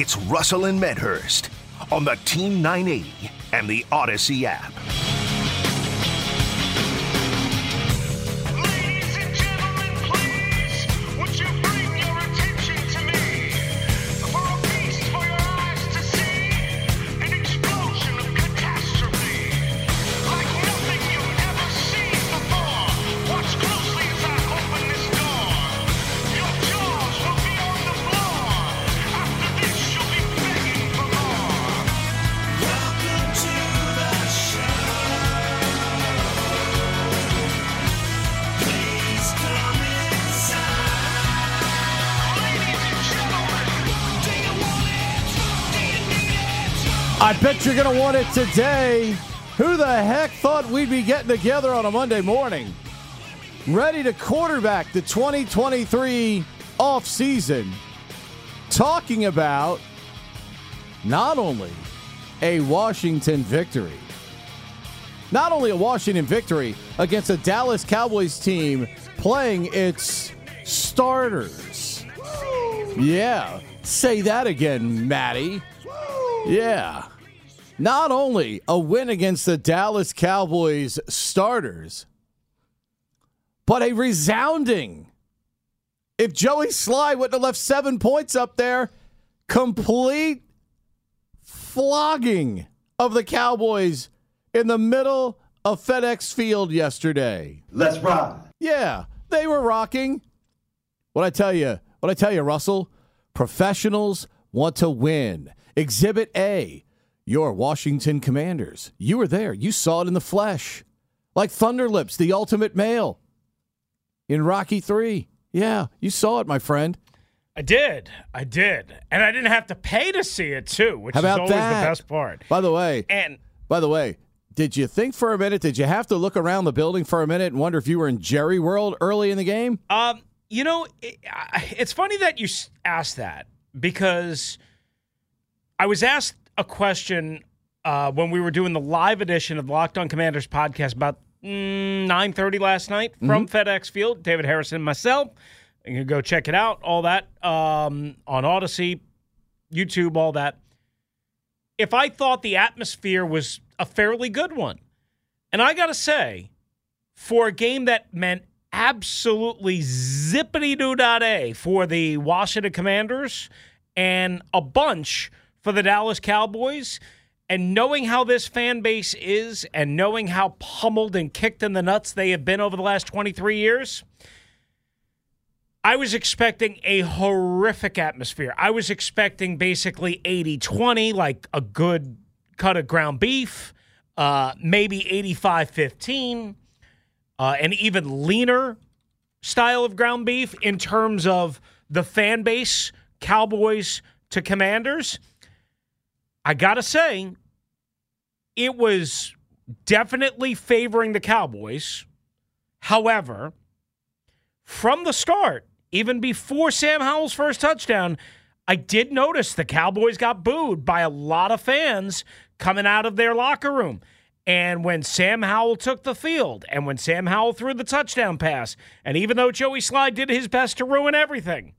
It's Russell and Medhurst on the Team 980 and the Audacy app. Bet you're going to want it today. Who the heck thought we'd be getting together on a Monday morning? Ready to quarterback the 2023 offseason. Talking about not only a Washington victory, not only a Washington victory against a Dallas Cowboys team playing its starters. Yeah, say that again, Maddie. Yeah. Not only a win against the Dallas Cowboys starters, but a resounding. If Joey Slye wouldn't have left seven points up there, complete flogging of the Cowboys in the middle of FedEx Field yesterday. Let's ride. Yeah, they were rocking. What I tell you, what I tell you, Russell, professionals want to win. Exhibit A, your Washington Commanders. You were there. You saw it in the flesh. Like Thunderlips, the ultimate male in Rocky 3. Yeah, you saw it, my friend. I did. I did. And I didn't have to pay to see it too, which is always that? the best part. By the way, And by the way, did you think for a minute, did you have to look around the building for a minute and wonder if you were in Jerry World early in the game? um, you know, it, it's funny that you asked that because I was asked a question uh, when we were doing the live edition of the Locked On Commanders podcast about mm, nine thirty last night from FedEx Field. David Harrison and myself. You can go check it out. All that um, on Audacy, YouTube, all that. If I thought the atmosphere was a fairly good one, and I got to say, for a game that meant absolutely zippity doo dah day for the Washington Commanders and a bunch for the Dallas Cowboys. And knowing how this fan base is and knowing how pummeled and kicked in the nuts they have been over the last 23 years, I was expecting a horrific atmosphere. I was expecting basically 80 20, like a good cut of ground beef, uh, maybe 85 15 uh, an even leaner style of ground beef in terms of the fan base, Cowboys to Commanders. I got to say, it was definitely favoring the Cowboys. However, from the start, even before Sam Howell's first touchdown, I did notice the Cowboys got booed by a lot of fans coming out of their locker room. And when Sam Howell took the field and when Sam Howell threw the touchdown pass, and even though Joey Slye did his best to ruin everything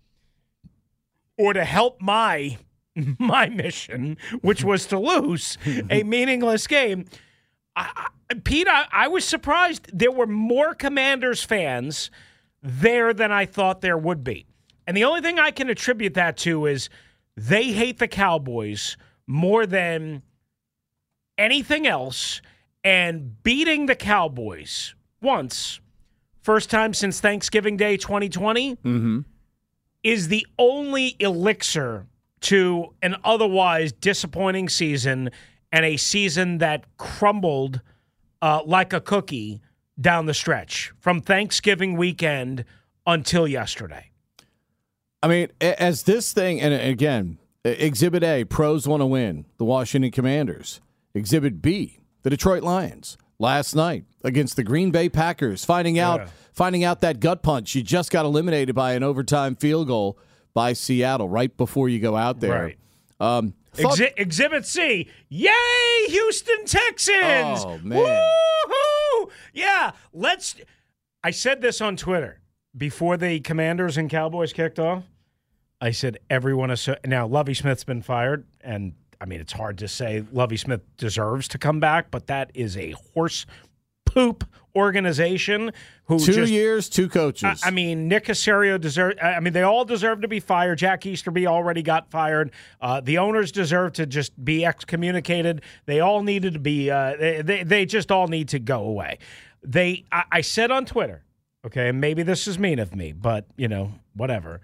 or to help my my mission, which was to lose a meaningless game, I, I, Pete, I, I was surprised there were more Commanders fans there than I thought there would be. And the only thing I can attribute that to is they hate the Cowboys more than anything else. And beating the Cowboys once, first time since Thanksgiving Day 2020, mm-hmm. is the only elixir to an otherwise disappointing season and a season that crumbled uh, like a cookie down the stretch from Thanksgiving weekend until yesterday. I mean, as this thing, and again, e- Exhibit A, pros want to win, the Washington Commanders. Exhibit B, the Detroit Lions, last night against the Green Bay Packers, finding out, Yeah. finding out that gut punch. You just got eliminated by an overtime field goal by Seattle right before you go out there. Right. Um, thought- Exhi- Exhibit C, yay, Houston Texans! Oh, man. Woo-hoo! Yeah, let's. I said this on Twitter before the Commanders and Cowboys kicked off. I said everyone is now. Lovie Smith's been fired, and I mean it's hard to say Lovie Smith deserves to come back, but that is a horse poop organization who Two just years, two coaches. I, I mean, Nick Caserio deserve. I mean, they all deserve to be fired. Jack Easterby already got fired. Uh, the owners deserve to just be excommunicated. They all needed to be. Uh, they, they they just all need to go away. They. I, I said on Twitter, okay, and maybe this is mean of me, but you know, whatever.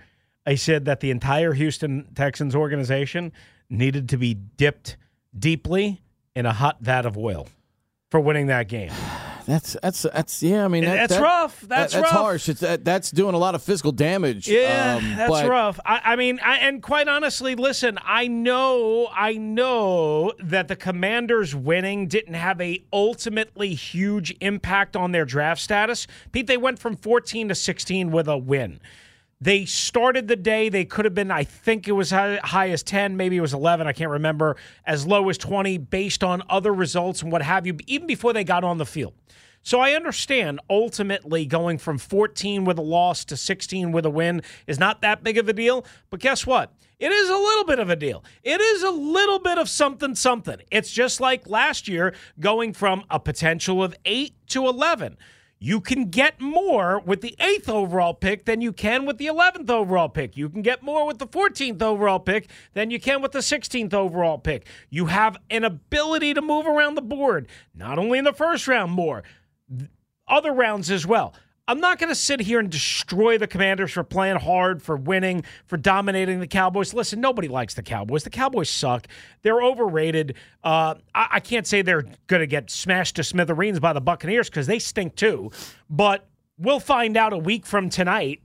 I said that the entire Houston Texans organization needed to be dipped deeply in a hot vat of oil for winning that game. That's that's that's yeah. I mean, that, That's that- rough. that- That's that's rough. harsh. It's that, that's doing a lot of physical damage. Yeah, um, that's but rough. I, I mean, I, and quite honestly, listen, I know, I know that the Commanders winning didn't have a ultimately huge impact on their draft status. Pete, they went from 14 to 16 with a win. They started the day. They could have been, I think it was high, high as 10, maybe it was 11. I can't remember. As low as 20, based on other results and what have you, even before they got on the field. So I understand ultimately going from 14 with a loss to 16 with a win is not that big of a deal. But guess what? It is a little bit of a deal. It is a little bit of something, something. It's just like last year going from a potential of 8 to 11. You can get more with the eighth overall pick than you can with the 11th overall pick. You can get more with the 14th overall pick than you can with the 16th overall pick. You have an ability to move around the board, not only in the first round more, other rounds as well. I'm not going to sit here and destroy the Commanders for playing hard, for winning, for dominating the Cowboys. Listen, nobody likes the Cowboys. The Cowboys suck. They're overrated. Uh, I, I can't say they're going to get smashed to smithereens by the Buccaneers because they stink too. But we'll find out a week from tonight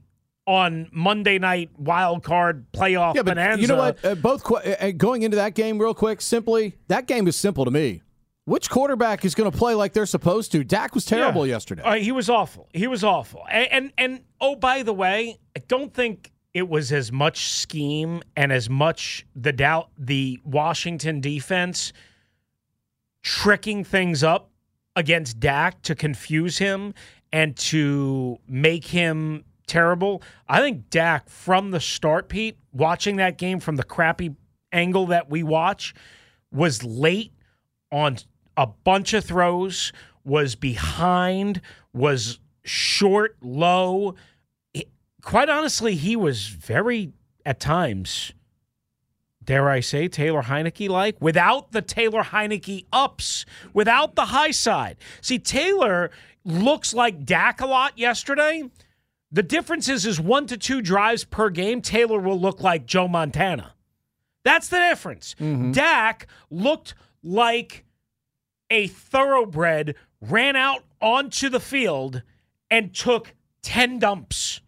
on Monday night wild card playoff yeah, but bonanza. you know what? Uh, both qu- uh, uh, going into that game real quick. Simply, that game is simple to me. Which quarterback is going to play like they're supposed to? Dak was terrible Yeah. yesterday. Uh, he was awful. He was awful. And, and and oh, by the way, I don't think it was as much scheme and as much the doubt the Washington defense tricking things up against Dak to confuse him and to make him terrible. I think Dak from the start, Pete, watching that game from the crappy angle that we watch, was late on a bunch of throws, was behind, was short, low. It- quite honestly, he was very, at times, dare I say, Taylor Heinicke like, without the Taylor Heinicke ups, without the high side. See, Taylor looks like Dak a lot yesterday. The difference is, is one to two drives per game. Taylor will look like Joe Montana. That's the difference. Mm-hmm. Dak looked like a thoroughbred, ran out onto the field and took 10 dumps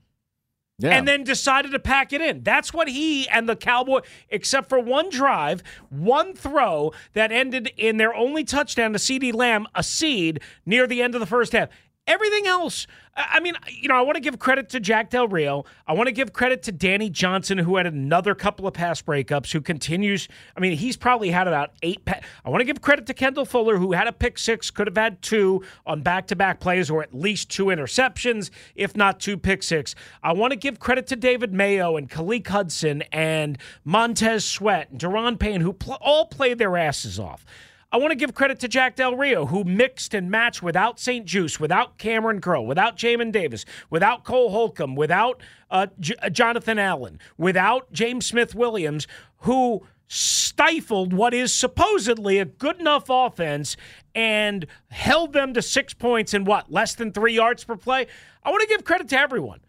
yeah. and then decided to pack it in. That's what he and the Cowboy, except for one drive, one throw that ended in their only touchdown to CeeDee Lamb, a seed near the end of the first half. Everything else, I mean, you know, I want to give credit to Jack Del Rio. I want to give credit to Danny Johnson, who had another couple of pass breakups, who continues. I mean, he's probably had about eight. Pa- I want to give credit to Kendall Fuller, who had a pick six, could have had two on back to back plays, or at least two interceptions, if not two pick six. I want to give credit to David Mayo and Khaleke Hudson and Montez Sweat and Daron Payne, who pl- all played their asses off. I want to give credit to Jack Del Rio, who mixed and matched without St-Juste, without Cameron Crow, without Jamin Davis, without Cole Holcomb, without uh, J- uh, Jonathan Allen, without James Smith Williams, who stifled what is supposedly a good enough offense and held them to six points in what, less than three yards per play. I want to give credit to everyone.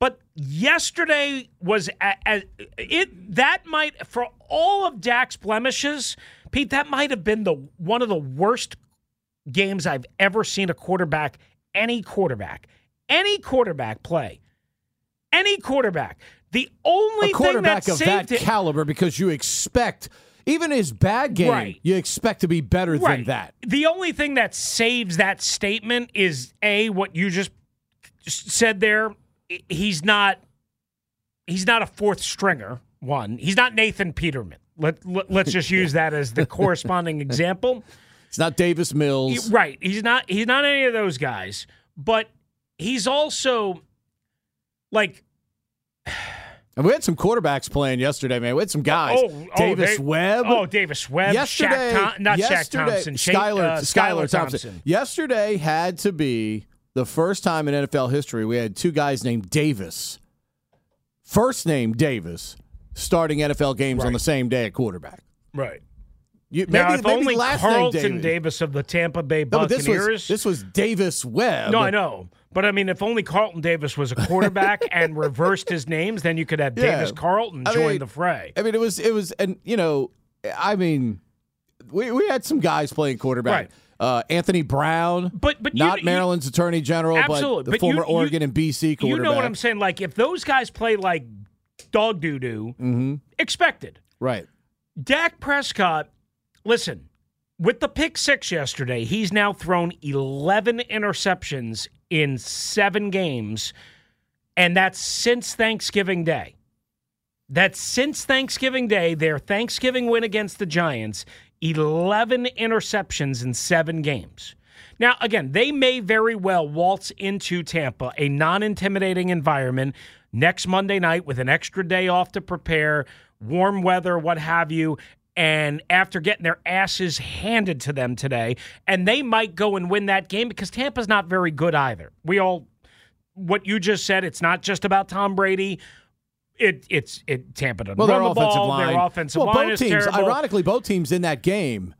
But yesterday was a, a, it that might for all of Dak's blemishes, Pete, that might have been the one of the worst games I've ever seen a quarterback, any quarterback, any quarterback play. Any quarterback. The only a quarterback thing of that it, caliber because you expect even his bad game, Right. you expect to be better than that. The only thing that saves that statement is a what you just said there. He's not. He's not a fourth stringer. One. He's not Nathan Peterman. Let, let let's just use that as the corresponding example. It's not Davis He- Mills. right. He's not. He's not any of those guys. But he's also like And we had some quarterbacks playing yesterday, man. We had some guys. Oh, oh, Davis they- Webb. Oh, Davis Webb. yesterday, Shaq not Shaq Thompson. Skylar, uh, Skylar Skylar Thompson. Yesterday had to be the first time in NFL history we had two guys named Davis, first name Davis, starting NFL games on the same day at quarterback. Right. You, Now, maybe, if maybe only last Carlton Davis. Davis of the Tampa Bay No, this Buccaneers. was this was Davis Webb. no, I know. But I mean, if only Carlton Davis was a quarterback and reversed his names, then you could have Yeah. Davis Carlton I join mean, the fray. I mean, it was it was, and you know, I mean, we we had some guys playing quarterback. Right. Uh, Anthony Brown, But- but not you- Maryland's Attorney General, Absolutely. but the But former you- you- Oregon and BC quarterback. You know what I'm saying? Like, if those guys play like dog doo doo, Mm-hmm. expected. Right. Dak Prescott, listen, with the pick six yesterday, he's now thrown 11 interceptions in seven games, and that's since Thanksgiving Day. That's since Thanksgiving Day, their Thanksgiving win against the Giants, 11 interceptions in seven games. Now, again, they may very well waltz into Tampa, a non intimidating environment, next Monday night with an extra day off to prepare, warm weather, what have you. And after getting their asses handed to them today, and they might go and win that game because Tampa's not very good either. We all, what you just said, it's not just about Tom Brady. It it's it Tampa doesn't Well, their run the offensive ball. line. Their offensive well, line both teams. terrible. Ironically, both teams in that game,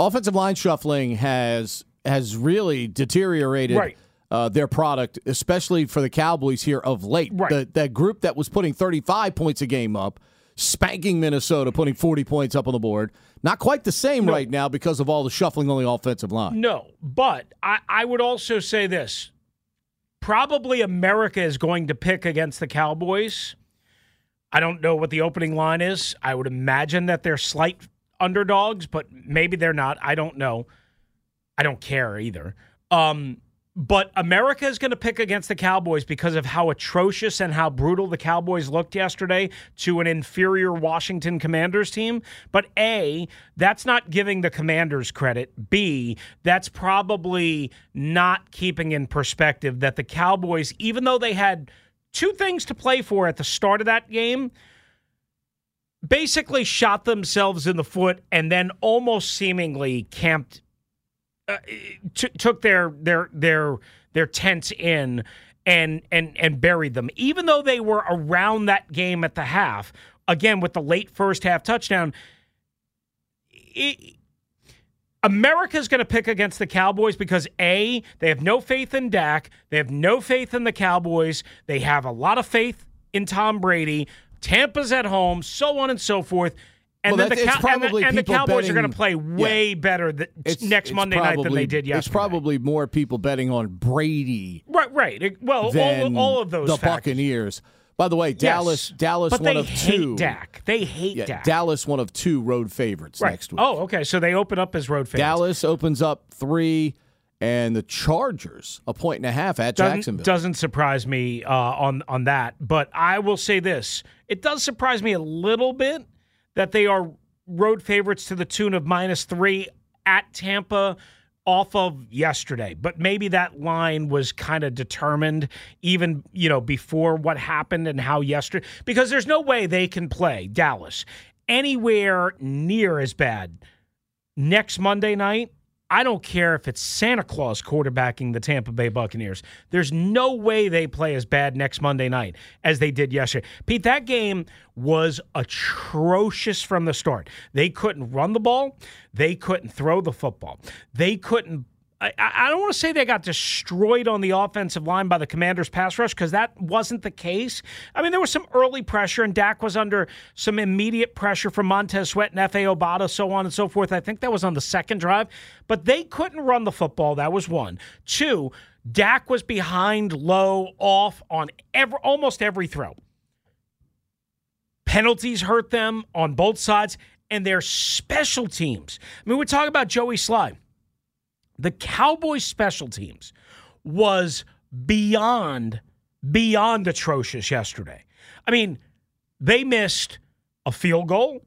offensive line shuffling has has really deteriorated. Right. Uh, their product, especially for the Cowboys here of late. Right. The, that group that was putting 35 points a game up, spanking Minnesota, putting 40 points up on the board. Not quite the same right now because of all the shuffling on the offensive line. No, but I, I would also say this. Probably America is going to pick against the Cowboys. I don't know what the opening line is. I would imagine that they're slight underdogs, but maybe they're not. I don't know. I don't care either. Um, but America is going to pick against the Cowboys because of how atrocious and how brutal the Cowboys looked yesterday to an inferior Washington Commanders team. But A, that's not giving the Commanders credit. B, that's probably not keeping in perspective that the Cowboys, even though they had two things to play for at the start of that game, basically shot themselves in the foot and then almost seemingly camped uh, t- took their their their their tents in and and and buried them even though they were around that game at the half again with the late first half touchdown it, America's going to pick against the Cowboys because A, they have no faith in Dak. They have no faith in the Cowboys. They have a lot of faith in Tom Brady. Tampa's at home, so on and so forth. And Well, then the, Cow- and the, and the Cowboys are going to play way better th- It's- next it's Monday night than probably- they did yesterday. It's probably more people betting on Brady right, right. Well, all, all of those the factors. Buccaneers. By the way, Yes. Dallas, Dallas, but one they of hate two. Dak. They hate Yeah, Dak. Dallas, one of two road favorites right. next week. Oh, okay. So they open up as road favorites. Dallas opens up three, and the Chargers a point and a half at doesn't, Jacksonville. doesn't surprise me uh, on on that. But I will say this: it does surprise me a little bit that they are road favorites to the tune of minus three at Tampa off of yesterday. But maybe that line was kind of determined even you know before what happened and how yesterday because there's no way they can play Dallas anywhere near as bad next Monday night, I don't care if it's Santa Claus quarterbacking the Tampa Bay Buccaneers. There's no way they play as bad next Monday night as they did yesterday. Pete, that game was atrocious from the start. They couldn't run the ball, they couldn't throw the football, they couldn't. I, I don't want to say they got destroyed on the offensive line by the Commanders' pass rush because that wasn't the case. I mean, there was some early pressure, and Dak was under some immediate pressure from Montez Sweat and Efe Obada, so on and so forth. I think that was on the second drive, but they couldn't run the football. That was one. Two, Dak was behind, low, off on every, almost every throw. Penalties hurt them on both sides, and their special teams. I mean, we talk about Joey Slye. The Cowboys' special teams was beyond, beyond atrocious yesterday. I mean, they missed a field goal.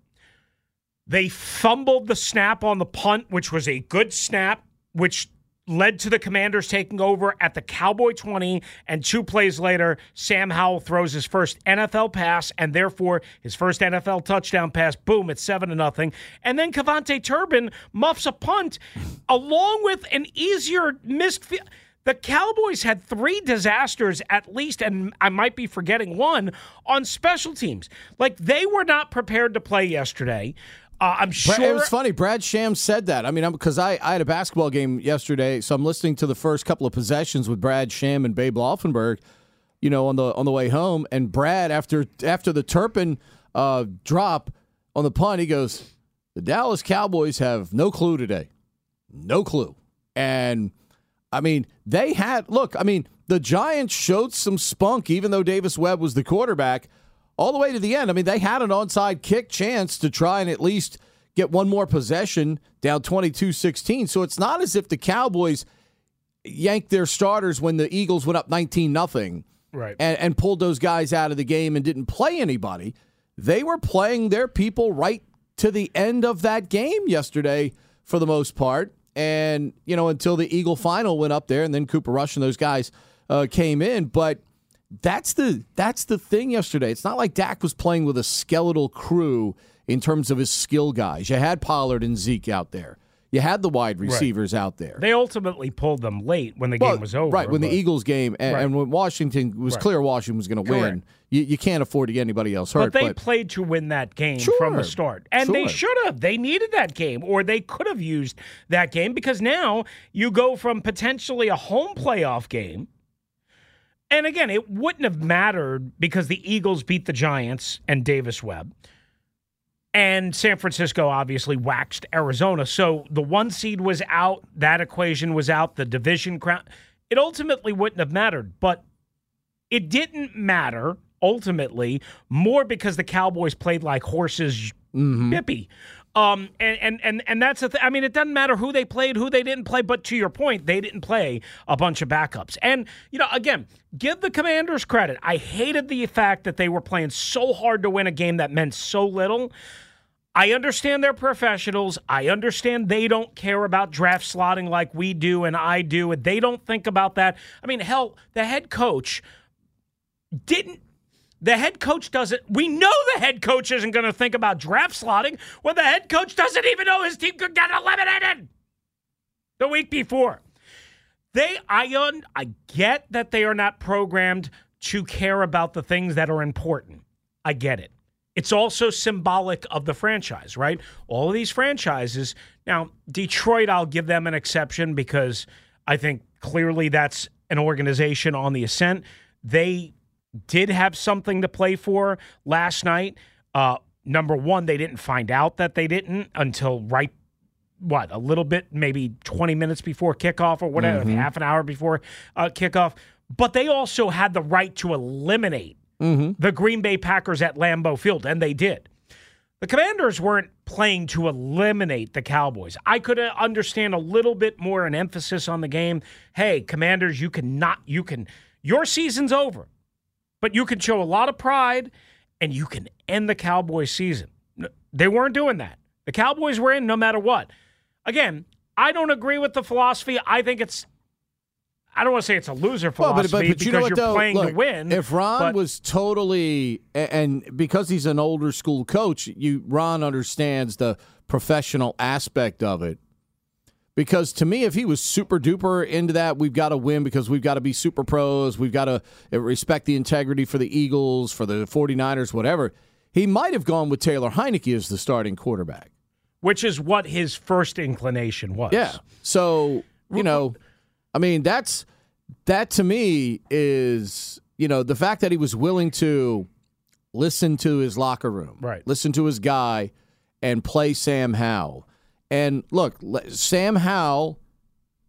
They fumbled the snap on the punt, which was a good snap, which led to the Commanders taking over at the Cowboy 20. And two plays later, Sam Howell throws his first NFL pass and therefore his first NFL touchdown pass. Boom, it's 7 to nothing. And then KaVontae Turpin muffs a punt along with an easier missed field. The Cowboys had three disasters at least, and I might be forgetting one on special teams. Like they were not prepared to play yesterday. Uh, I'm sure It was funny. Brad Sham said that. I mean, because I, I had a basketball game yesterday, so I'm listening to the first couple of possessions with Brad Sham and Babe Laufenberg, you know, on the on the way home. And Brad, after after the Turpin uh, drop on the punt, he goes, "The Dallas Cowboys have no clue today, no clue." And I mean, they had look. I mean, the Giants showed some spunk, even though Davis Webb was the quarterback, all the way to the end. I mean, they had an onside kick chance to try and at least get one more possession down 22-16. So it's not as if the Cowboys yanked their starters when the Eagles went up 19 nothing right. and, and pulled those guys out of the game and didn't play anybody. They were playing their people right to the end of that game yesterday for the most part. And, you know, until the Eagle final went up there and then Cooper Rush and those guys uh, came in. But that's the that's the thing yesterday. It's not like Dak was playing with a skeletal crew in terms of his skill guys. You had Pollard and Zeke out there. You had the wide receivers out there. They ultimately pulled them late when the Well, game was over. Right, when the Eagles game and, Right. and when Washington it was Right. clear Washington was going to win, you, you can't afford to get anybody else hurt. But they played to win that game from the start. And they should have. They needed that game, or they could have used that game because now you go from potentially a home playoff game. And again, it wouldn't have mattered because the Eagles beat the Giants and Davis Webb. And San Francisco obviously waxed Arizona. So the one seed was out. That equation was out. The division crown. It ultimately wouldn't have mattered. But it didn't matter ultimately more because the Cowboys played like horses mm-hmm. bippy. Um, and, and and and that's the thing. I mean, it doesn't matter who they played, who they didn't play, but to your point, they didn't play a bunch of backups. And you know, again, give the Commanders credit. I hated the fact that they were playing so hard to win a game that meant so little. I understand they're professionals. I understand they don't care about draft slotting like we do and I do, and they don't think about that. I mean, hell, the head coach didn't. The head coach doesn't. We know the head coach isn't going to think about draft slotting when the head coach doesn't even know his team could get eliminated the week before. They, I, un, I get that they are not programmed to care about the things that are important. I get it. It's also symbolic of the franchise, right? All of these franchises. Now, Detroit, I'll give them an exception because I think clearly that's an organization on the ascent. They did have something to play for last night. Uh, number one, they didn't find out that they didn't until right what a little bit maybe 20 minutes before kickoff or whatever half an hour before uh, kickoff. But they also had the right to eliminate the green bay packers at lambeau field and they did. The commanders weren't playing to eliminate the cowboys. I could uh, understand a little bit more an emphasis on the game. Hey commanders you cannot, you can your season's over but you can show a lot of pride and you can end the Cowboys season. They weren't doing that. The Cowboys were in no matter what. Again, I don't agree with the philosophy. I think it's I don't want to say it's a loser Well, philosophy but, but, but because you know what, though? playing Look, to win. If Ron but- was totally and because he's an older school coach, you Ron understands the professional aspect of it. Because to me, if he was super duper into that, we've got to win because we've got to be super pros. We've got to uh, respect the integrity for the Eagles, for the 49ers, whatever. He might have gone with Taylor Heinicke as the starting quarterback. which is what his first inclination was. Yeah. So, you know, I mean, that's that to me is, you know, the fact that he was willing to listen to his locker room, Right. Listen to his guy and play Sam Howell. And look, Sam Howell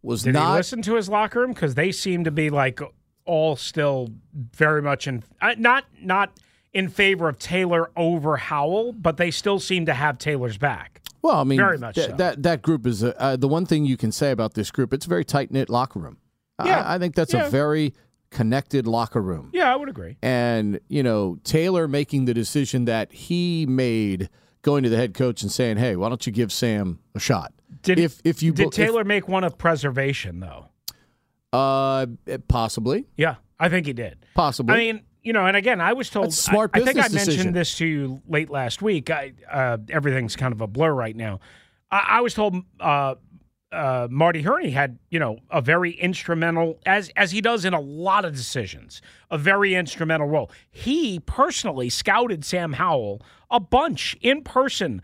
was Did not he listen to his locker room? Because they seem to be like all still very much in uh, not not in favor of Taylor over Howell, but they still seem to have Taylor's back. well, I mean, very much th- so. that that group is a, uh, the one thing you can say about this group. It's a very tight knit locker room. Yeah. I, I think that's Yeah. a very connected locker room. Yeah, I would agree. and you know Taylor making the decision that he made going to the head coach and saying, "Hey, why don't you give Sam a shot?" Did if if you did bo- if- Taylor make one of preservation though? uh, possibly, Yeah, I think he did. possibly. I mean, you know, and again, I was told. That's smart I, I think I mentioned decision. this to you late last week. I, uh, everything's kind of a blur right now. I, I was told uh, uh, Marty Hurney had, you know, a very instrumental, as as he does in a lot of decisions, a very instrumental role. He personally scouted Sam Howell a bunch in person,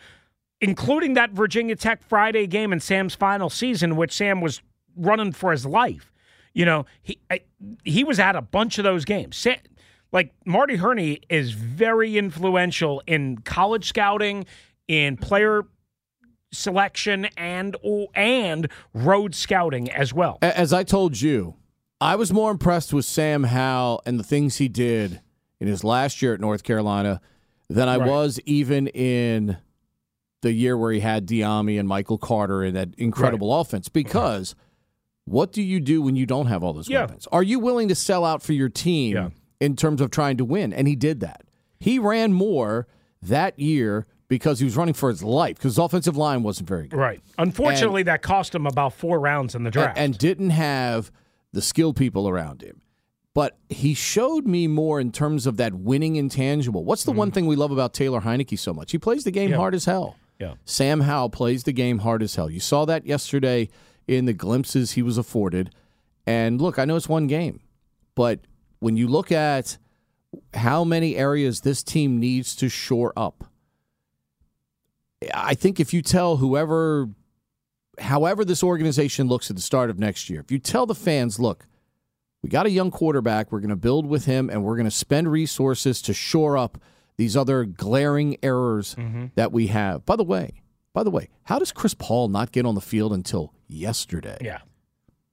including that Virginia Tech Friday game in Sam's final season, which Sam was running for his life. You know, he I, he was at a bunch of those games. Sa- like Marty Hurney is very influential in college scouting, in player selection, and oh, and road scouting as well. As I told you, I was more impressed with Sam Howell and the things he did in his last year at North Carolina than I Right. was even in the year where he had Dyami and Michael Carter and that incredible offense. Because what do you do when you don't have all those Yeah. weapons? Are you willing to sell out for your team Yeah. in terms of trying to win? And he did that. He ran more that year because he was running for his life because his offensive line wasn't very good Right. Unfortunately, that cost him about four rounds in the draft. and didn't have the skilled people around him. But he showed me more in terms of that winning intangible. What's the mm-hmm. one thing we love about Taylor Heinicke so much? He plays the game. Yeah. hard as hell. yeah. Sam Howell plays the game hard as hell. You saw that yesterday in the glimpses he was afforded. And look, I know it's one game, but when you look at how many areas this team needs to shore up, I think if you tell whoever, however this organization looks at the start of next year, if you tell the fans, look, we got a young quarterback, we're going to build with him, and we're going to spend resources to shore up these other glaring errors mm-hmm. that we have. By the way, by the way, how does Chris Paul not get on the field until yesterday? Yeah.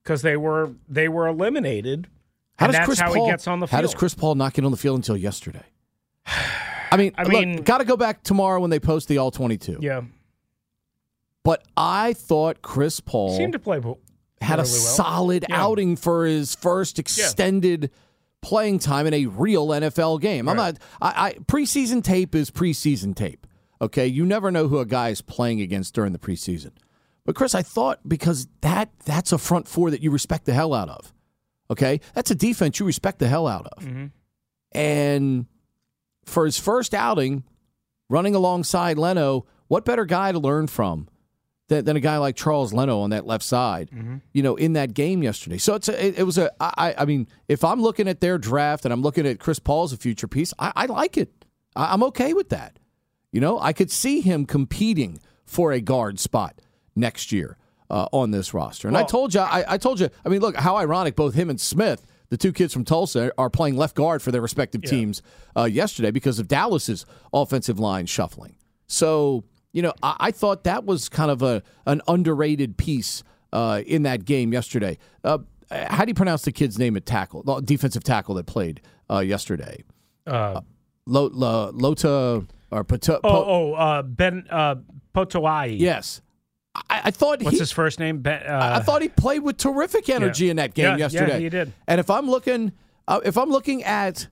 Because they were they were eliminated. How and does that's Chris how Paul, he gets on the field. How does Chris Paul not get on the field until yesterday? I mean, I mean- got to go back tomorrow when they post the all 22. Yeah. But I thought Chris Paul Seemed to play had a well. solid Yeah. outing for his first extended playing time in a real NFL game. I'm not. I, I preseason tape is preseason tape. Okay, you never know who a guy is playing against during the preseason. But Chris, I thought because that that's a front four that you respect the hell out of. Okay, that's a defense you respect the hell out of. Mm-hmm. And for his first outing, running alongside Leno, what better guy to learn from than, than a guy like Charles Leno on that left side? You know, in that game yesterday. So it's a, it, it was a. I, I mean, if I'm looking at their draft and I'm looking at Chris Paul as a future piece, I, I like it. I, I'm okay with that. You know, I could see him competing for a guard spot next year uh, on this roster. And I told you, I, I told you. I mean, look how ironic both him and Smith, the two kids from Tulsa, are playing left guard for their respective teams uh, yesterday because of Dallas's offensive line shuffling. So you know, I, I thought that was kind of a an underrated piece uh, in that game yesterday. Uh, how do you pronounce the kid's name at tackle, the defensive tackle that played uh, yesterday? Uh, Lo, Lota or Pato, oh, oh, uh, Ben uh. Yes. I, I thought What's he, his first name? Ben, uh, I thought he played with terrific energy in that game Yeah, yeah, yesterday. he did. And if I'm looking, uh, if I'm looking at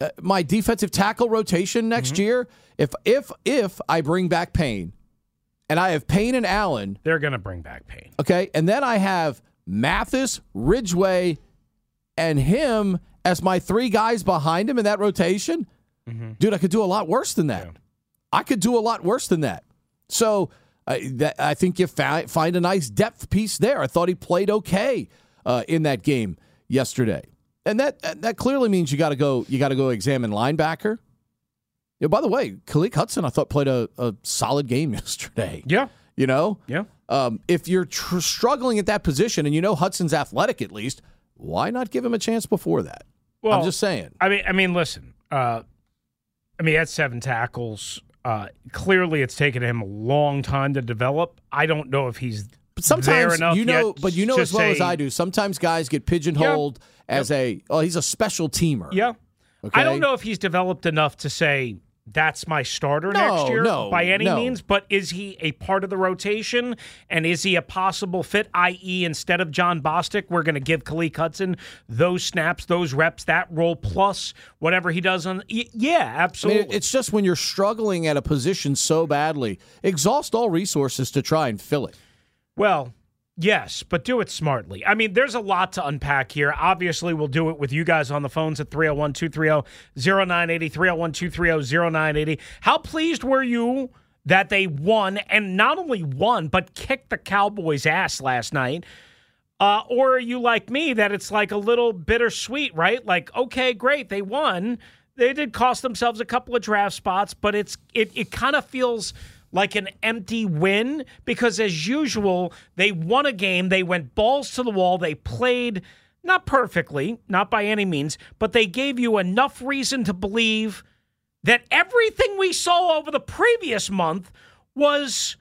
uh, my defensive tackle rotation next Mm-hmm. year, if if if I bring back Payne, and I have Payne and Allen, they're going to bring back Payne. okay, and then I have Mathis, Ridgeway, and him as my three guys behind him in that rotation, dude, I could do a lot worse than that. I could do a lot worse than that. So uh, that, I think you fi- find a nice depth piece there. I thought he played okay uh, in that game yesterday, and that that clearly means you got to go. You got to go examine linebacker. By the way, Khaleke Hudson, I thought played a, a solid game yesterday. Yeah, You know, yeah. um, if you're tr- struggling at that position and you know Hudson's athletic at least, why not give him a chance before that? Well, I'm just saying. I mean, I mean, listen. Uh, I mean, he had seven tackles. Uh, clearly, it's taken him a long time to develop. I don't know if he's But sometimes there enough you know, yet but you know as well as I do. Sometimes guys get pigeonholed as a oh he's a special teamer. Yeah. Okay? I don't know if he's developed enough to say that's my starter No, next year no, by any no. means, but is he a part of the rotation and is he a possible fit? I.e., instead of Jon Bostic, we're going to give Khaleke Hudson those snaps, those reps, that role plus whatever he does on. Yeah, I mean, absolutely. it's just when you're struggling at a position so badly, exhaust all resources to try and fill it. Well, yes, but do it smartly. I mean, there's a lot to unpack here. Obviously, we'll do it with you guys on the phones at 301 230 0980, 301 230 0980. How pleased were you that they won and not only won, but kicked the Cowboys' ass last night? Uh, or are you like me that it's like a little bittersweet, right? Like, okay, great, they won. They did cost themselves a couple of draft spots, but it's it it kind of feels like an empty win because as usual, they won a game, they went balls to the wall, they played not perfectly, not by any means, but they gave you enough reason to believe that everything we saw over the previous month was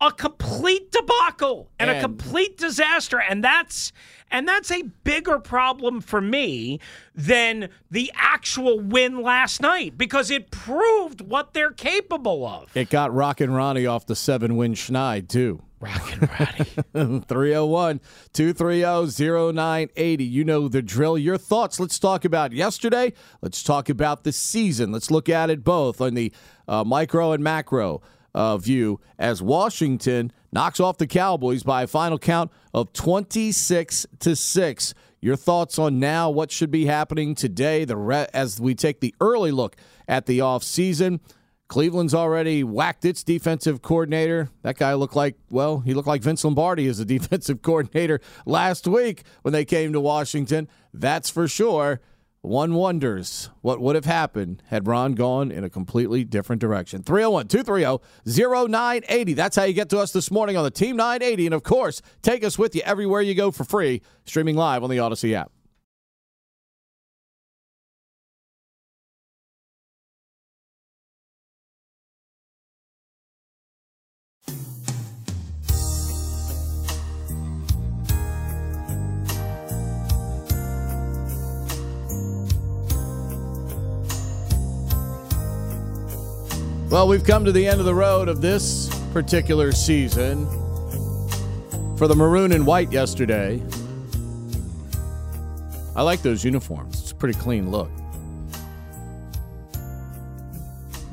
a complete debacle and, a complete disaster. And that's and that's a bigger problem for me than the actual win last night because it proved what they're capable of. It got Rock and Ronnie off the seven win schneid, too. Rockin' Roddy. 301 230 0980. You know the drill. Your thoughts. Let's talk about yesterday. Let's talk about the season. Let's look at it both on the uh, micro and macro uh, view as Washington knocks off the Cowboys by a final count of 26 to 6. Your thoughts on now what should be happening today the re- as we take the early look at the offseason. Cleveland's already whacked its defensive coordinator. That guy looked like, well, he looked like Vince Lombardi as a defensive coordinator last week when they came to Washington. That's for sure. One wonders what would have happened had Ron gone in a completely different direction. 301 230 0980. That's how you get to us this morning on the Team 980. And of course, take us with you everywhere you go for free, streaming live on the Audacy app. Well, we've come to the end of the road of this particular season. For the maroon and white yesterday, I like those uniforms. It's a pretty clean look.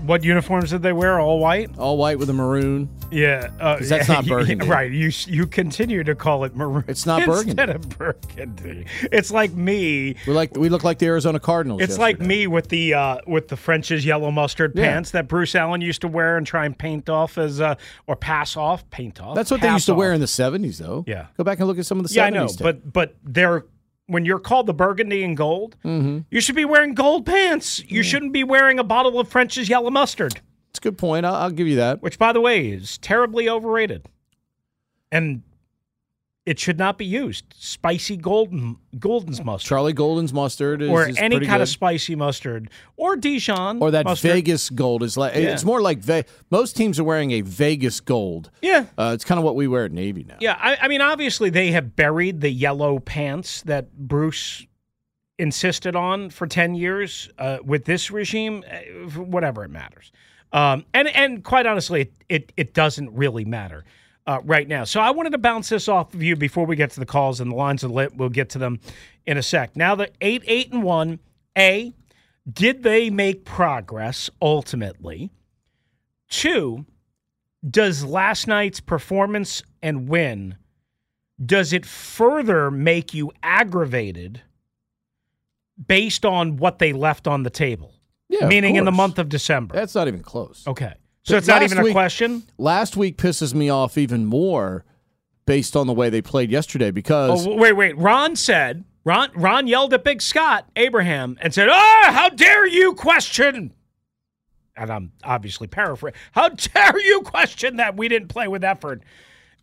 What uniforms did they wear? All white? All white with a maroon. Yeah, uh, that's not burgundy. right? You you continue to call it maroon. It's not instead burgundy. of burgundy. It's like me. We like we look like the Arizona Cardinals. It's like me with the uh, with the French's yellow mustard Yeah. pants that Bruce Allen used to wear and try and paint off as uh, or pass off, paint off. That's what they used to wear in the seventies, though. Yeah. Go back and look at some of the Yeah, I seventies. know, but but they're when you're called the burgundy and gold, Mm-hmm. you should be wearing gold pants. You shouldn't be wearing a bottle of French's yellow mustard, it's a good point. I'll, I'll give you that. which by the way is terribly overrated, and it should not be used. Spicy golden Gulden's mustard. Charlie Gulden's mustard is, or is any kind of spicy mustard, or Dijon, or that mustard. Vegas gold is like Yeah. it's more like Ve- most teams are wearing a Vegas gold. Yeah, Uh, it's kind of what we wear at Navy now. Yeah, I, I mean, obviously they have buried the yellow pants that Bruce insisted on for ten years uh, with this regime. uh, Whatever it matters, um, and and quite honestly, it it, it doesn't really matter. Uh, right now, so I wanted to bounce this off of you before we get to the calls and the lines are lit. We'll get to them in a sec. Now the eight, eight, and one. A, did they make progress ultimately? Two, does last night's performance and win does it further make you aggravated based on what they left on the table Yeah, meaning in the month of december That's not even close. okay so it's not even a question Last week pisses me off even more based on the way they played yesterday because oh wait wait ron said ron ron yelled at big scott abraham and said ah how dare you question and i'm obviously paraphrasing how dare you question that we didn't play with effort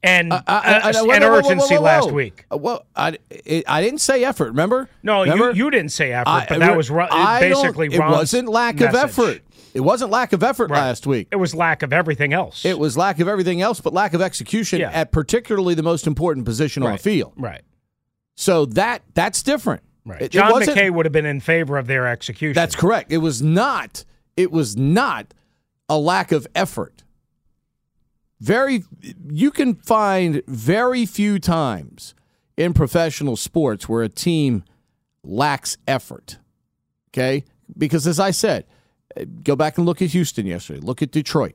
and, I- I- I- uh, whoa, and whoa, whoa, whoa, urgency whoa, last week Uh, Well, I, it, I didn't say effort. Remember? No, Remember? you, you didn't say effort, but that was don't- basically It Ron's wasn't lack of effort. It wasn't lack of effort last week. It was lack of everything else. It was lack of everything else, but lack of execution Yeah. at particularly the most important position on the field. right. So that that's different. Right. It- it John wasn't- McKay would have been in favor of their execution. That's correct. It was not it was not a lack of effort. Very, you can find very few times in professional sports where a team lacks effort. Okay? Because as I said, go back and look at Houston yesterday, look at Detroit.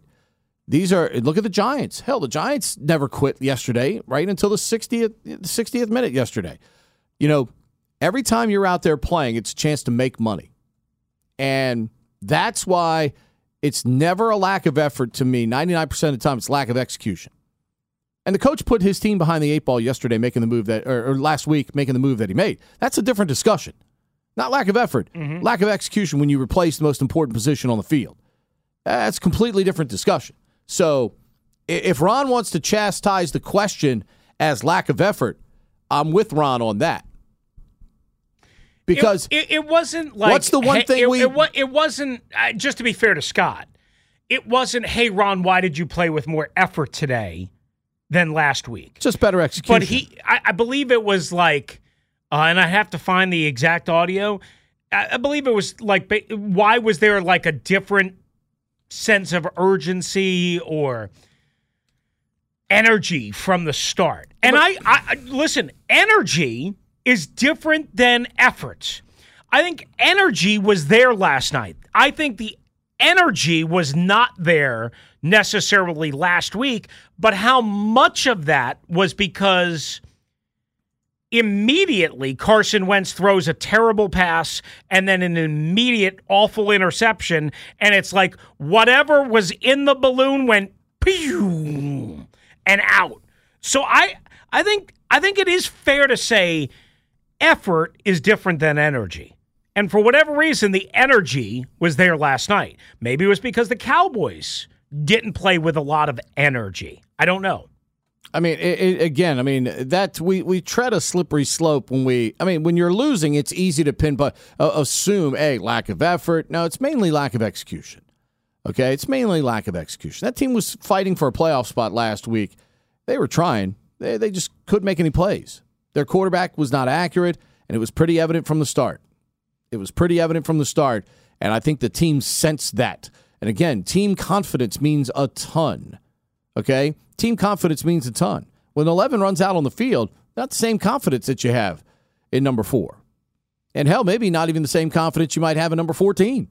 These are look at the Giants. Hell, the Giants never quit yesterday, right until the 60th 60th minute yesterday. You know, every time you're out there playing, it's a chance to make money. And that's why it's never a lack of effort to me. 99% of the time, it's lack of execution. And the coach put his team behind the eight ball yesterday, making the move that, or, or last week, making the move that he made. That's a different discussion. Not lack of effort, lack of execution when you replace the most important position on the field. That's a completely different discussion. So if Ron wants to chastise the question as lack of effort, I'm with Ron on that. Because it, it, it wasn't like What's the one hey, thing it, we- it, it wasn't uh, just to be fair to Scott. It wasn't hey Ron, why did you play with more effort today than last week? just better execution. But he, I, I believe it was like, uh, and I have to find the exact audio. I, I believe it was like, why was there like a different sense of urgency or energy from the start? And I, I, I listen, energy is different than effort. I think energy was there last night. I think the energy was not there necessarily last week, but how much of that was because immediately Carson Wentz throws a terrible pass and then an immediate awful interception and it's like whatever was in the balloon went pew and out. So I I think I think it is fair to say effort is different than energy. And for whatever reason, the energy was there last night. Maybe it was because the Cowboys didn't play with a lot of energy. I don't know. I mean, it, it, again, I mean that we we tread a slippery slope when we. I mean, when you're losing, it's easy to pin, but uh, assume a lack of effort. No, it's mainly lack of execution. Okay, it's mainly lack of execution. That team was fighting for a playoff spot last week. They were trying. They they just couldn't make any plays. Their quarterback was not accurate, and it was pretty evident from the start. It was pretty evident from the start, and I think the team sensed that. And again, team confidence means a ton. Okay? Team confidence means a ton. When 11 runs out on the field, not the same confidence that you have in number four. And hell, maybe not even the same confidence you might have in number 14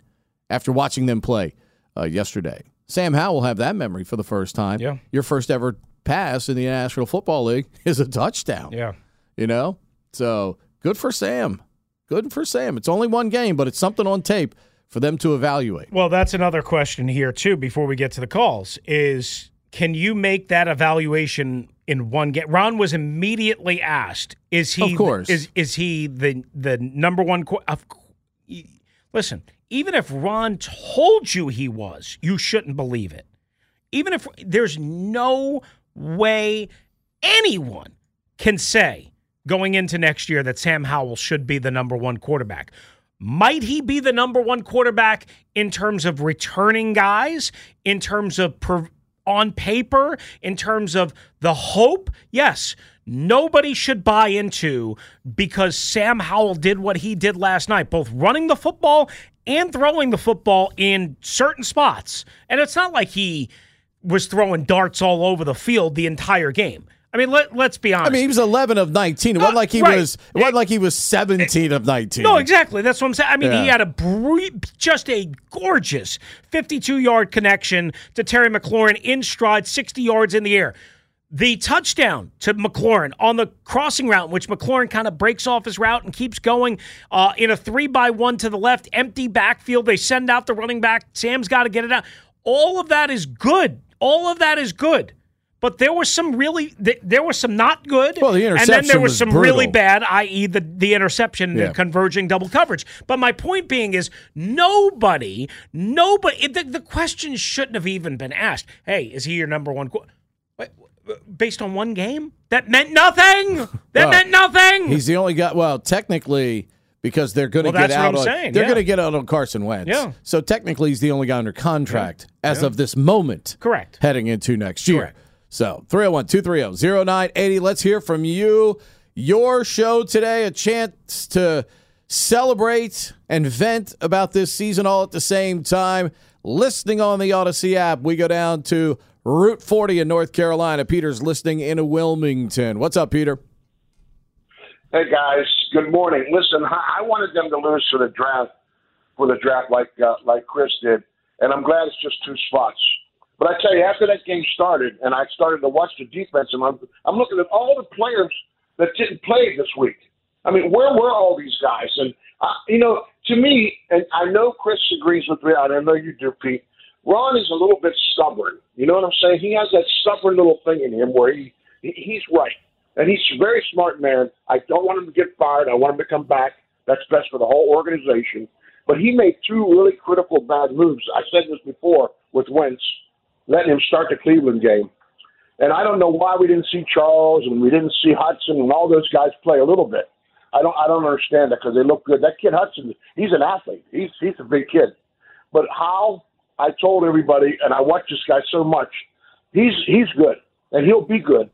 after watching them play uh, yesterday. Sam Howell will have that memory for the first time. Yeah. Your first ever pass in the National Football League is a touchdown. Yeah. You know? So good for Sam. Good for Sam. It's only one game, but it's something on tape for them to evaluate. Well, that's another question here too. Before we get to the calls, is can you make that evaluation in one game? Ron was immediately asked, "Is he? Of course. is is he the the number one?" qu- Of, listen, even if Ron told you he was, you shouldn't believe it. Even if there's no way anyone can say going into next year that Sam Howell should be the number one quarterback. Might he be the number one quarterback in terms of returning guys, in terms of per, on paper, in terms of the hope? Yes. Nobody should buy into because Sam Howell did what he did last night, both running the football and throwing the football in certain spots. And it's not like he was throwing darts all over the field the entire game. I mean, let, let's be honest. I mean, he was 11 of 19. It wasn't Uh, like he right. was. It wasn't like he was 17 of 19. No, exactly. That's what I'm saying. I mean, he had a brief, just a gorgeous 52 yard connection to Terry McLaurin in stride, 60 yards in the air. The touchdown to McLaurin on the crossing route, in which McLaurin kind of breaks off his route and keeps going uh, in a three by one to the left, empty backfield. They send out the running back. Sam's got to get it out. All of that is good. All of that is good. But there was some really, there was some not good. Well, the interception and then there was, was some really bad, i.e., the the interception, and Yeah. the converging double coverage. But my point being is, nobody, nobody, the, the question shouldn't have even been asked. Hey, is he your number one? qu- Based on one game, that meant nothing. That Well, meant nothing. He's the only guy. Well, technically, because they're going to Well, get out on. saying, They're yeah. going to get out on Carson Wentz. Yeah. So technically, he's the only guy under contract as of this moment. Correct. Heading into next year. Correct. So 301 230 0980. Let's hear from you. Your show today, a chance to celebrate and vent about this season all at the same time. Listening on the Audacy app, we go down to Route 40 in North Carolina. Peter's listening in Wilmington. What's up, Peter? Hey guys, good morning. Listen, I wanted them to lose for the draft, for the draft like uh, like Chris did, and I'm glad it's just two spots. But I tell you, after that game started, and I started to watch the defense, and I'm I'm looking at all the players that didn't play this week. I mean, where were all these guys? And uh, you know, to me, and I know Chris agrees with me, and I know you do, Pete. Ron is a little bit stubborn. You know what I'm saying? He has that stubborn little thing in him where he, he he's right. And he's a very smart man. I don't want him to get fired. I want him to come back. That's best for the whole organization. But he made two really critical bad moves. I said this before with Wentz, letting him start the Cleveland game. And I don't know why we didn't see Charles and we didn't see Hudson and all those guys play a little bit. I don't I don't understand that because they look good. That kid Hudson, he's an athlete. He's he's a big kid. But how I told everybody, and I watch this guy so much, he's he's good and he'll be good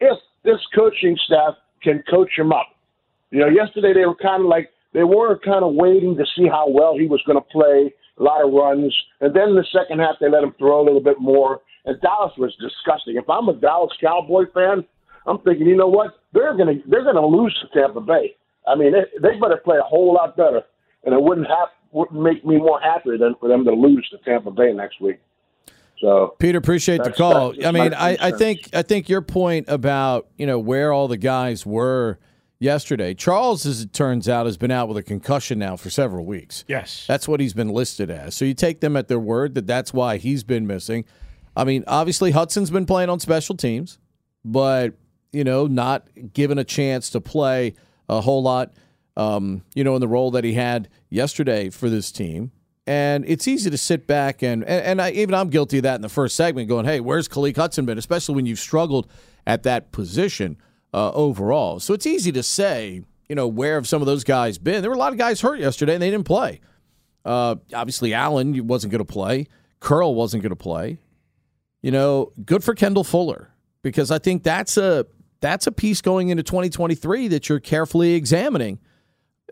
if this coaching staff can coach him up. You know, yesterday they were kind of like they were kind of waiting to see how well he was going to play, a lot of runs, and then in the second half they let him throw a little bit more. And Dallas was disgusting. If I'm a Dallas Cowboy fan, I'm thinking, you know what? They're gonna they're gonna lose to Tampa Bay. I mean, they, they better play a whole lot better, and it wouldn't have wouldn't make me more happy than for them to lose to Tampa Bay next week. So Peter, appreciate the call. I mean, I, I think I think your point about you know where all the guys were yesterday. Charles, as it turns out, has been out with a concussion now for several weeks. Yes. That's what he's been listed as. So you take them at their word that that's why he's been missing. I mean, obviously Hudson's been playing on special teams, but you know, not given a chance to play a whole lot. Um, you know, in the role that he had yesterday for this team. And it's easy to sit back and and, and I, even I'm guilty of that in the first segment, going, "Hey, where's Khaleke Hudson been?" Especially when you've struggled at that position uh, overall. So it's easy to say, you know, where have some of those guys been? There were a lot of guys hurt yesterday, and they didn't play. Uh, obviously, Allen wasn't going to play. Curl wasn't going to play. You know, good for Kendall Fuller because I think that's a that's a piece going into 2023 that you're carefully examining,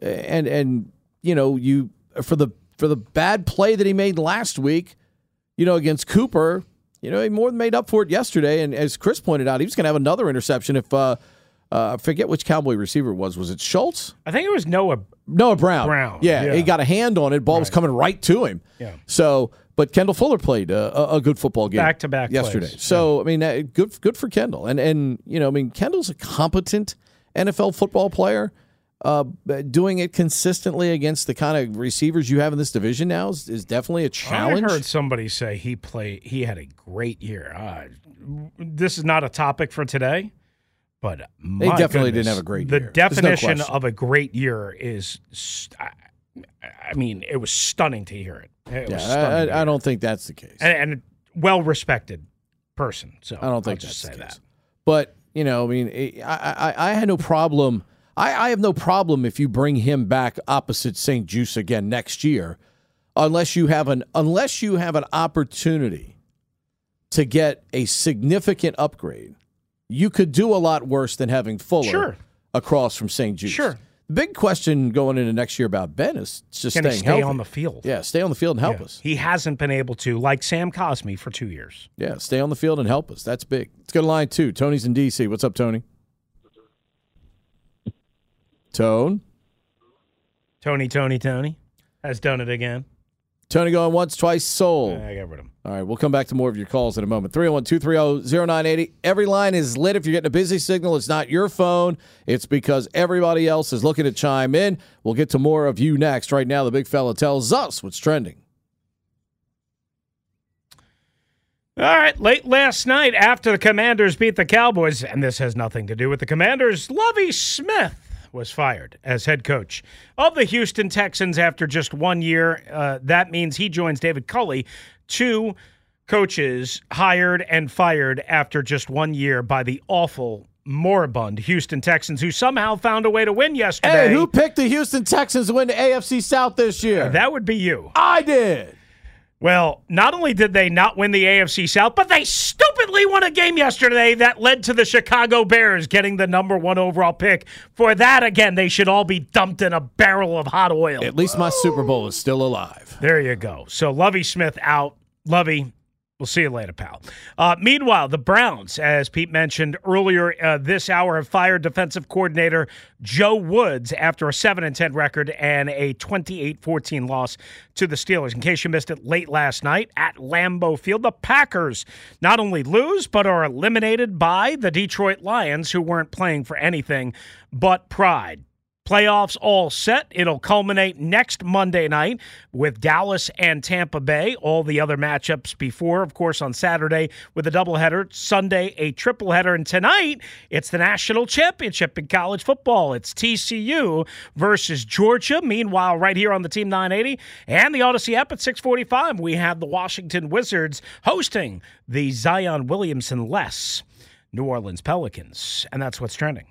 and and you know you for the for the bad play that he made last week, you know against Cooper, you know he more than made up for it yesterday. And as Chris pointed out, he was going to have another interception if uh, uh, I forget which Cowboy receiver it was. Was it Schultz? I think it was Noah. Noah Brown. Brown, Yeah, yeah. he got a hand on it. Ball was coming right to him. Yeah. So, but Kendall Fuller played a, a- good football game Back-to-back yesterday. plays. So, I mean, uh, good good for Kendall. And and you know, I mean, Kendall's a competent NFL football player. Uh, doing it consistently against the kind of receivers you have in this division now is, is definitely a challenge. I heard somebody say he played. He had a great year. Uh, this is not a topic for today, but They definitely goodness, didn't have a great year. The definition question. of a great year is. st- I, mean, it was stunning to hear it. It yeah, was I, I, don't think that's the case. and, and well respected person. So I don't think I'll just say that. But you know, I mean, I, I, I had no problem. I, I have no problem if you bring him back opposite St-Juste again next year, unless you have an unless you have an opportunity to get a significant upgrade. You could do a lot worse than having Fuller Sure. across from St-Juste. Sure. The big question going into next year about Ben is just Can he staying stay healthy. on the field? yeah, stay on the field and help Yeah. us. He hasn't been able to, like Sam Cosmi, for two years. Yeah, stay on the field and help us. That's big. Let's go to line two. Tony's in DC. What's up, Tony? Tone. Tony, Tony, Tony has done it again. Tony going once, twice, sold. I got rid of him. All right, we'll come back to more of your calls in a moment. 301 230 0980. Every line is lit. If you're getting a busy signal, it's not your phone. It's because everybody else is looking to chime in. We'll get to more of you next. Right now, the big fella tells us what's trending. All right, late last night after the Commanders beat the Cowboys, and this has nothing to do with the Commanders, Lovie Smith was fired as head coach of the Houston Texans after just one year. Uh, that means he joins David Culley, two coaches hired and fired after just one year by the awful, moribund Houston Texans, who somehow found a way to win yesterday. Hey, who picked the Houston Texans to win the AFC South this year? that would be you. I did. Well, not only did they not win the AFC South, but they stupidly won a game yesterday that led to the Chicago Bears getting the number one overall pick. For that, again, they should all be dumped in a barrel of hot oil. At least my Super Bowl is still alive. There you go. So Lovie Smith out. Lovie, we'll see you later, pal. Uh, meanwhile, the Browns, as Pete mentioned earlier uh, this hour, have fired defensive coordinator Joe Woods after a 7 and 10 record and a 28 14 loss to the Steelers. In case you missed it late last night at Lambeau Field, the Packers not only lose, but are eliminated by the Detroit Lions, who weren't playing for anything but pride. Playoffs all set. It'll culminate next Monday night with Dallas and Tampa Bay. All the other matchups before, of course, on Saturday with a doubleheader, Sunday a tripleheader, and tonight it's the national championship in college football. It's TCU versus Georgia. Meanwhile, right here on the Team 980 and the Audacy app at 645, we have the Washington Wizards hosting the Zion Williamson less New Orleans Pelicans, and that's what's trending.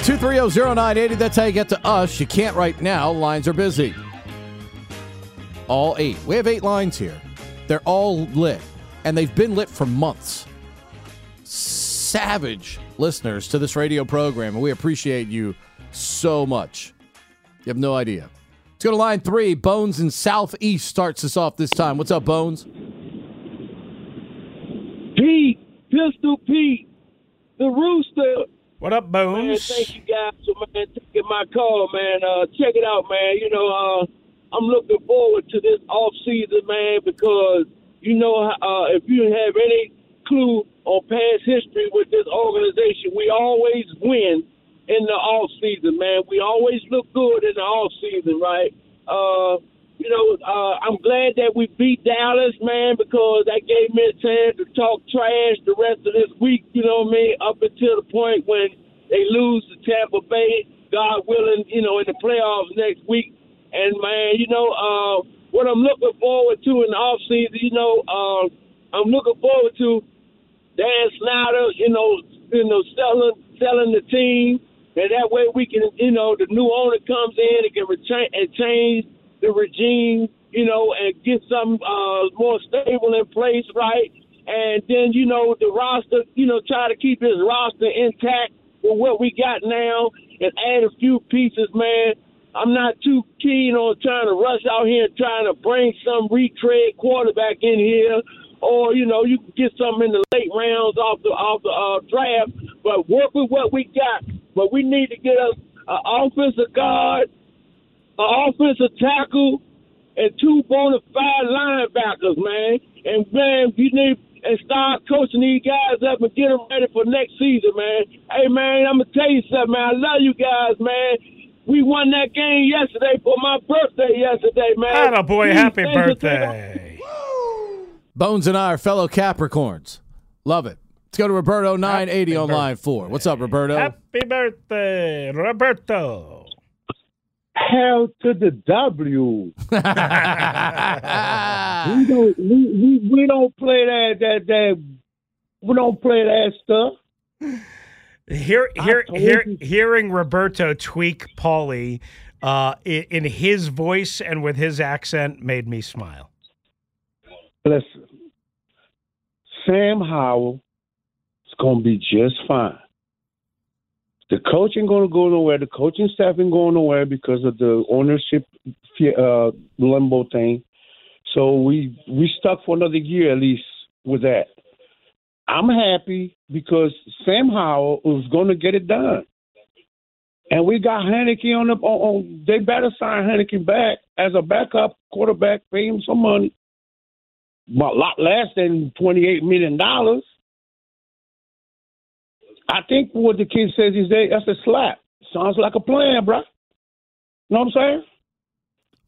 201-230-0980. That's how you get to us. You can't right now. Lines are busy. All eight. We have eight lines here. They're all lit, and they've been lit for months. Savage listeners to this radio program, and we appreciate you so much. You have no idea. Let's go to line three. Bones in Southeast starts us off this time. What's up, Bones? Pete, Pistol Pete, the Rooster. What up, Man, thank you guys for man taking my call, man. Uh, check it out, man. You know, uh, I'm looking forward to this off season, man, because you know, uh, if you have any clue on past history with this organization, we always win in the off season, man. We always look good in the off season, right? Uh, you know, uh, I'm glad that we beat Dallas, man, because that gave me a chance to talk trash the rest of this week, you know what I mean, up until the point when they lose to Tampa Bay, God willing, you know, in the playoffs next week. And, man, you know, uh, what I'm looking forward to in the offseason, you know, uh, I'm looking forward to Dan Snyder, you know, you know, selling selling the team, and that way we can, you know, the new owner comes in and can retain and change the regime, you know, and get some uh, more stable in place, right? And then, you know, the roster, you know, try to keep his roster intact with what we got now and add a few pieces, man. I'm not too keen on trying to rush out here and trying to bring some retread quarterback in here, or you know, you can get something in the late rounds off the off the uh, draft. But work with what we got. But we need to get us an offensive guard, an offensive tackle, and two bona fide linebackers, man. And man, you need and start coaching these guys up and get them ready for next season, man. Hey, man, I'm gonna tell you something, man. I love you guys, man. We won that game yesterday for my birthday yesterday, man. Atta boy, Please, happy thanks for taking- birthday. Bones and I are fellow Capricorns. Love it. Let's go to Roberto 980 on line four. What's up, Roberto? Happy birthday, Roberto. Hell to the W. We don't we, we, we don't play that that that we don't play that stuff. Hear, hear, hear, hearing Roberto tweak Paulie uh, in, in his voice and with his accent made me smile. Listen, Sam Howell is going to be just fine. The coaching ain't going to go nowhere. The coaching staff ain't going nowhere because of the ownership uh, limbo thing. So we we stuck for another year at least with that. I'm happy because Sam Howell was going to get it done, and we got Heinicke on the. On, on, they better sign Heinicke back as a backup quarterback, pay him some money a lot less than twenty-eight million dollars. I think what the kid says is that that's a slap. Sounds like a plan, bro. You know what I'm saying?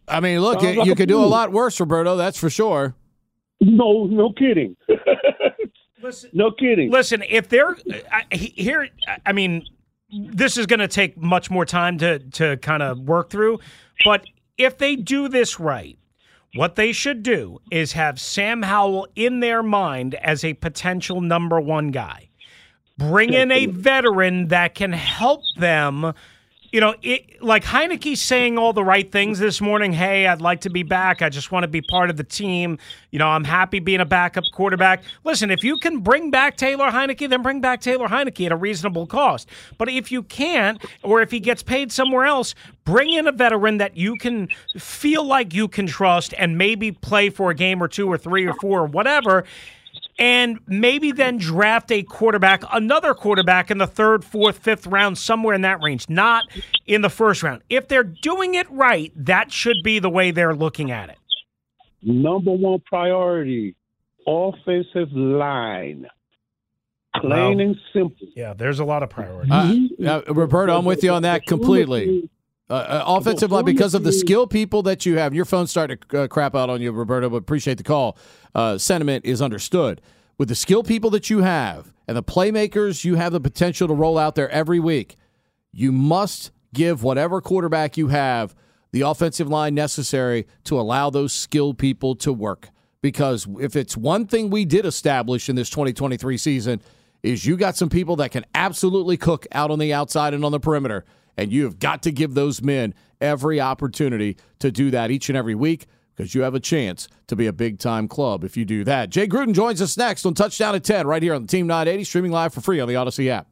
I mean, look, Sounds you, like you a could do a lot worse, Roberto. That's for sure. No, no kidding. Listen, no kidding. listen if they're I, here, I mean, this is going to take much more time to to kind of work through. But if they do this right, what they should do is have Sam Howell in their mind as a potential number one guy. Bring in a veteran that can help them. You know, it, like Heinicke's saying all the right things this morning. Hey, I'd like to be back. I just want to be part of the team. You know, I'm happy being a backup quarterback. Listen, if you can bring back Taylor Heinicke, then bring back Taylor Heinicke at a reasonable cost. But if you can't, or if he gets paid somewhere else, bring in a veteran that you can feel like you can trust and maybe play for a game or two or three or four or whatever and maybe then draft a quarterback, another quarterback in the third, fourth, fifth round, somewhere in that range, not in the first round. If they're doing it right, that should be the way they're looking at it. Number one priority, offensive line. Plain Well, and simple. Yeah, there's a lot of priorities. Uh, uh, Roberto, I'm with you on that completely. Uh, uh, offensive line because of the skill people that you have. Your phone's starting to uh, crap out on you, Roberto, but appreciate the call. Uh, sentiment is understood. With the skill people that you have and the playmakers you have the potential to roll out there every week, you must give whatever quarterback you have the offensive line necessary to allow those skilled people to work. Because if it's one thing we did establish in this 2023 season, is you got some people that can absolutely cook out on the outside and on the perimeter. And you have got to give those men every opportunity to do that each and every week because you have a chance to be a big time club if you do that. Jay Gruden joins us next on Touchdown at 10 right here on the Team 980, streaming live for free on the Audacy app.